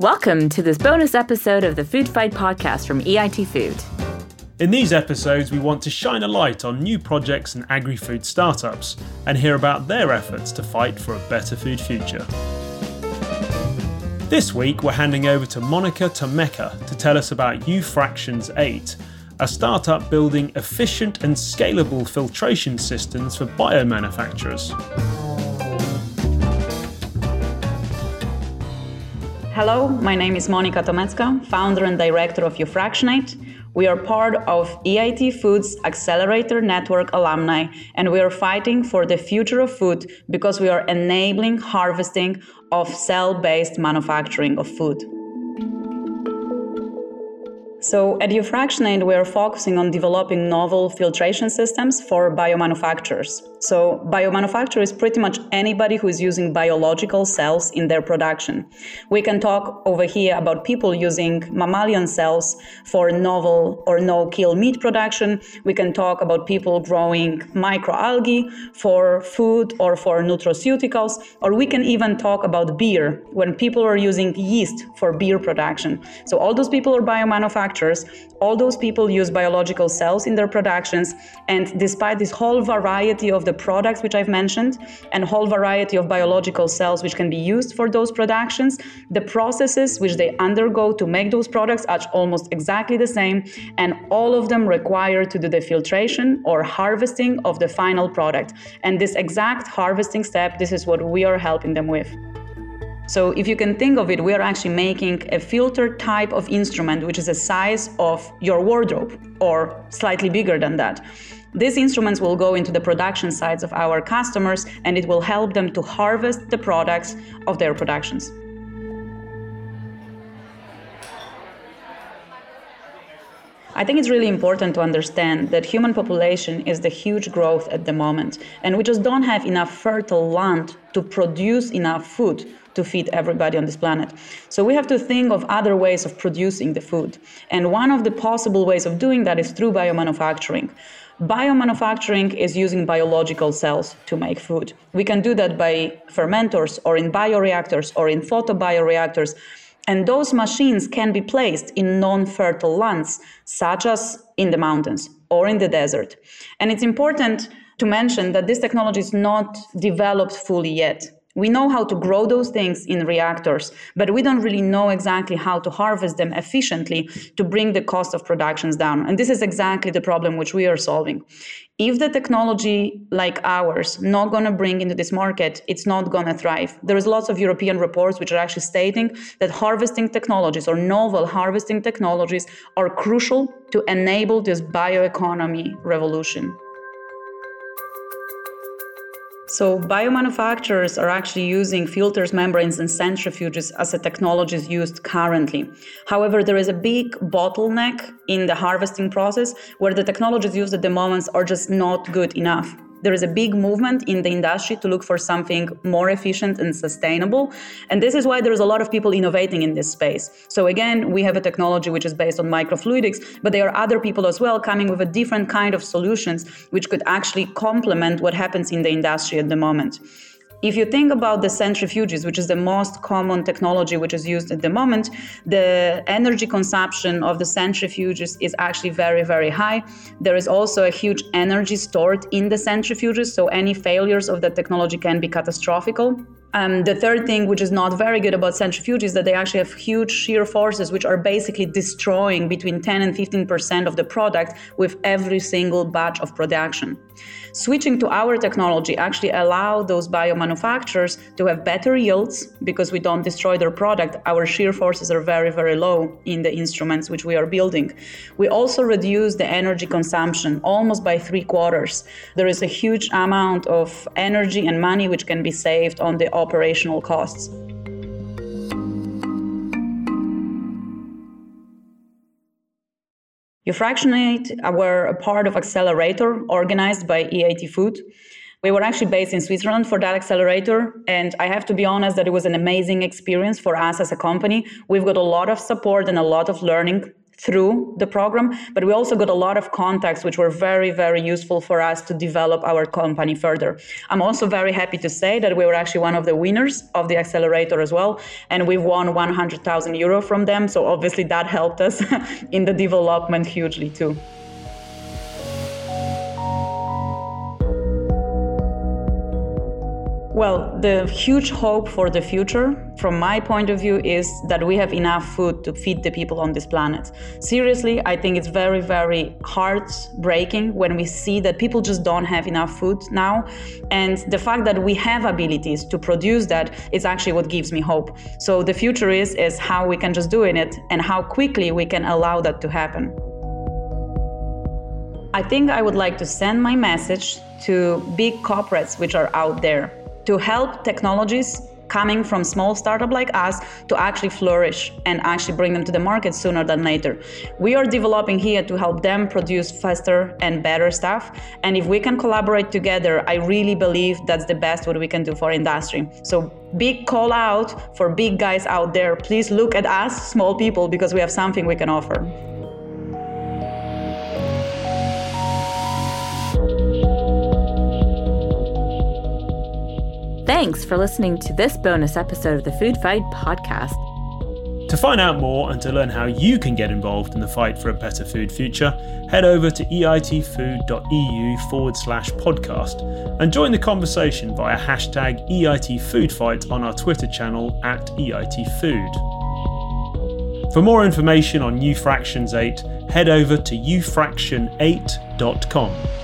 Welcome to this bonus episode of the Food Fight podcast from EIT Food. In these episodes, we want to shine a light on new projects and agri food startups and hear about their efforts to fight for a better food future. This week, we're handing over to Monika Tomecka to tell us about uFraction8, a startup building efficient and scalable filtration systems for biomanufacturers. Hello, my name is Monika Tomecka, founder and director of uFraction8. We are part of EIT Foods Accelerator Network alumni, and we are fighting for the future of food because we are enabling harvesting of cell based manufacturing of food. So at uFraction8, we are focusing on developing novel filtration systems for biomanufacturers. So biomanufacturer is pretty much anybody who is using biological cells in their production. We can talk over here about people using mammalian cells for novel or no-kill meat production. We can talk about people growing microalgae for food or for nutraceuticals, or we can even talk about beer when people are using yeast for beer production. So all those people are biomanufacturers all those people use biological cells in their productions. And despite this whole variety of the products which I've mentioned and whole variety of biological cells which can be used for those productions, the processes which they undergo to make those products are almost exactly the same. And all of them require to do the filtration or harvesting of the final product. And this exact harvesting step, this is what we are helping them with. So if you can think of it, we are actually making a filter type of instrument, which is the size of your wardrobe or slightly bigger than that. These instruments will go into the production sites of our customers and it will help them to harvest the products of their productions. I think it's really important to understand that human population is the huge growth at the moment, and we just don't have enough fertile land to produce enough food to feed everybody on this planet. So we have to think of other ways of producing the food. And one of the possible ways of doing that is through biomanufacturing. Biomanufacturing is using biological cells to make food. We can do that by fermenters or in bioreactors or in photobioreactors. And those machines can be placed in non fertile lands, such as in the mountains or in the desert. And it's important to mention that this technology is not developed fully yet. We know how to grow those things in reactors, but we don't really know exactly how to harvest them efficiently to bring the cost of productions down. And this is exactly the problem which we are solving. If the technology like ours not going to bring into this market, it's not going to thrive. There's lots of European reports which are actually stating that harvesting technologies or novel harvesting technologies are crucial to enable this bioeconomy revolution. So biomanufacturers are actually using filters, membranes, and centrifuges as a technology is used currently. However, there is a big bottleneck in the harvesting process where the technologies used at the moment are just not good enough there is a big movement in the industry to look for something more efficient and sustainable. And this is why there's a lot of people innovating in this space. So again, we have a technology which is based on microfluidics, but there are other people as well coming with a different kind of solutions which could actually complement what happens in the industry at the moment. If you think about the centrifuges, which is the most common technology which is used at the moment, the energy consumption of the centrifuges is actually very, very high. There is also a huge energy stored in the centrifuges, so any failures of the technology can be catastrophic. Um, the third thing, which is not very good about centrifuges, is that they actually have huge shear forces, which are basically destroying between 10 and 15% of the product with every single batch of production. Switching to our technology actually allow those biomanufacturers to have better yields because we don't destroy their product. Our shear forces are very, very low in the instruments which we are building. We also reduce the energy consumption almost by three quarters. There is a huge amount of energy and money which can be saved on the operational costs. uFraction8 were a part of Accelerator organized by EIT Food. We were actually based in Switzerland for that accelerator, and I have to be honest that it was an amazing experience for us as a company. We've got a lot of support and a lot of learning through the program, but we also got a lot of contacts which were very, very useful for us to develop our company further. I'm also very happy to say that we were actually one of the winners of the accelerator as well, and we've won 100,000 euro from them. So obviously that helped us in the development hugely too. Well, the huge hope for the future, from my point of view, is that we have enough food to feed the people on this planet. Seriously, I think it's very, very heartbreaking when we see that people just don't have enough food now. And the fact that we have abilities to produce that is actually what gives me hope. So the future is is how we can just do it and how quickly we can allow that to happen. I think I would like to send my message to big corporates which are out there to help technologies coming from small startup like us to actually flourish and actually bring them to the market sooner than later. We are developing here to help them produce faster and better stuff. And if we can collaborate together, I really believe that's the best what we can do for industry. So big call out for big guys out there. Please look at us, small people, because we have something we can offer. Thanks for listening to this bonus episode of the Food Fight podcast. To find out more and to learn how you can get involved in the fight for a better food future, head over to eitfood.eu forward slash podcast and join the conversation via hashtag EITFoodFight on our Twitter channel at EITFood. For more information on Fraction 8, head over to ufraction8.com.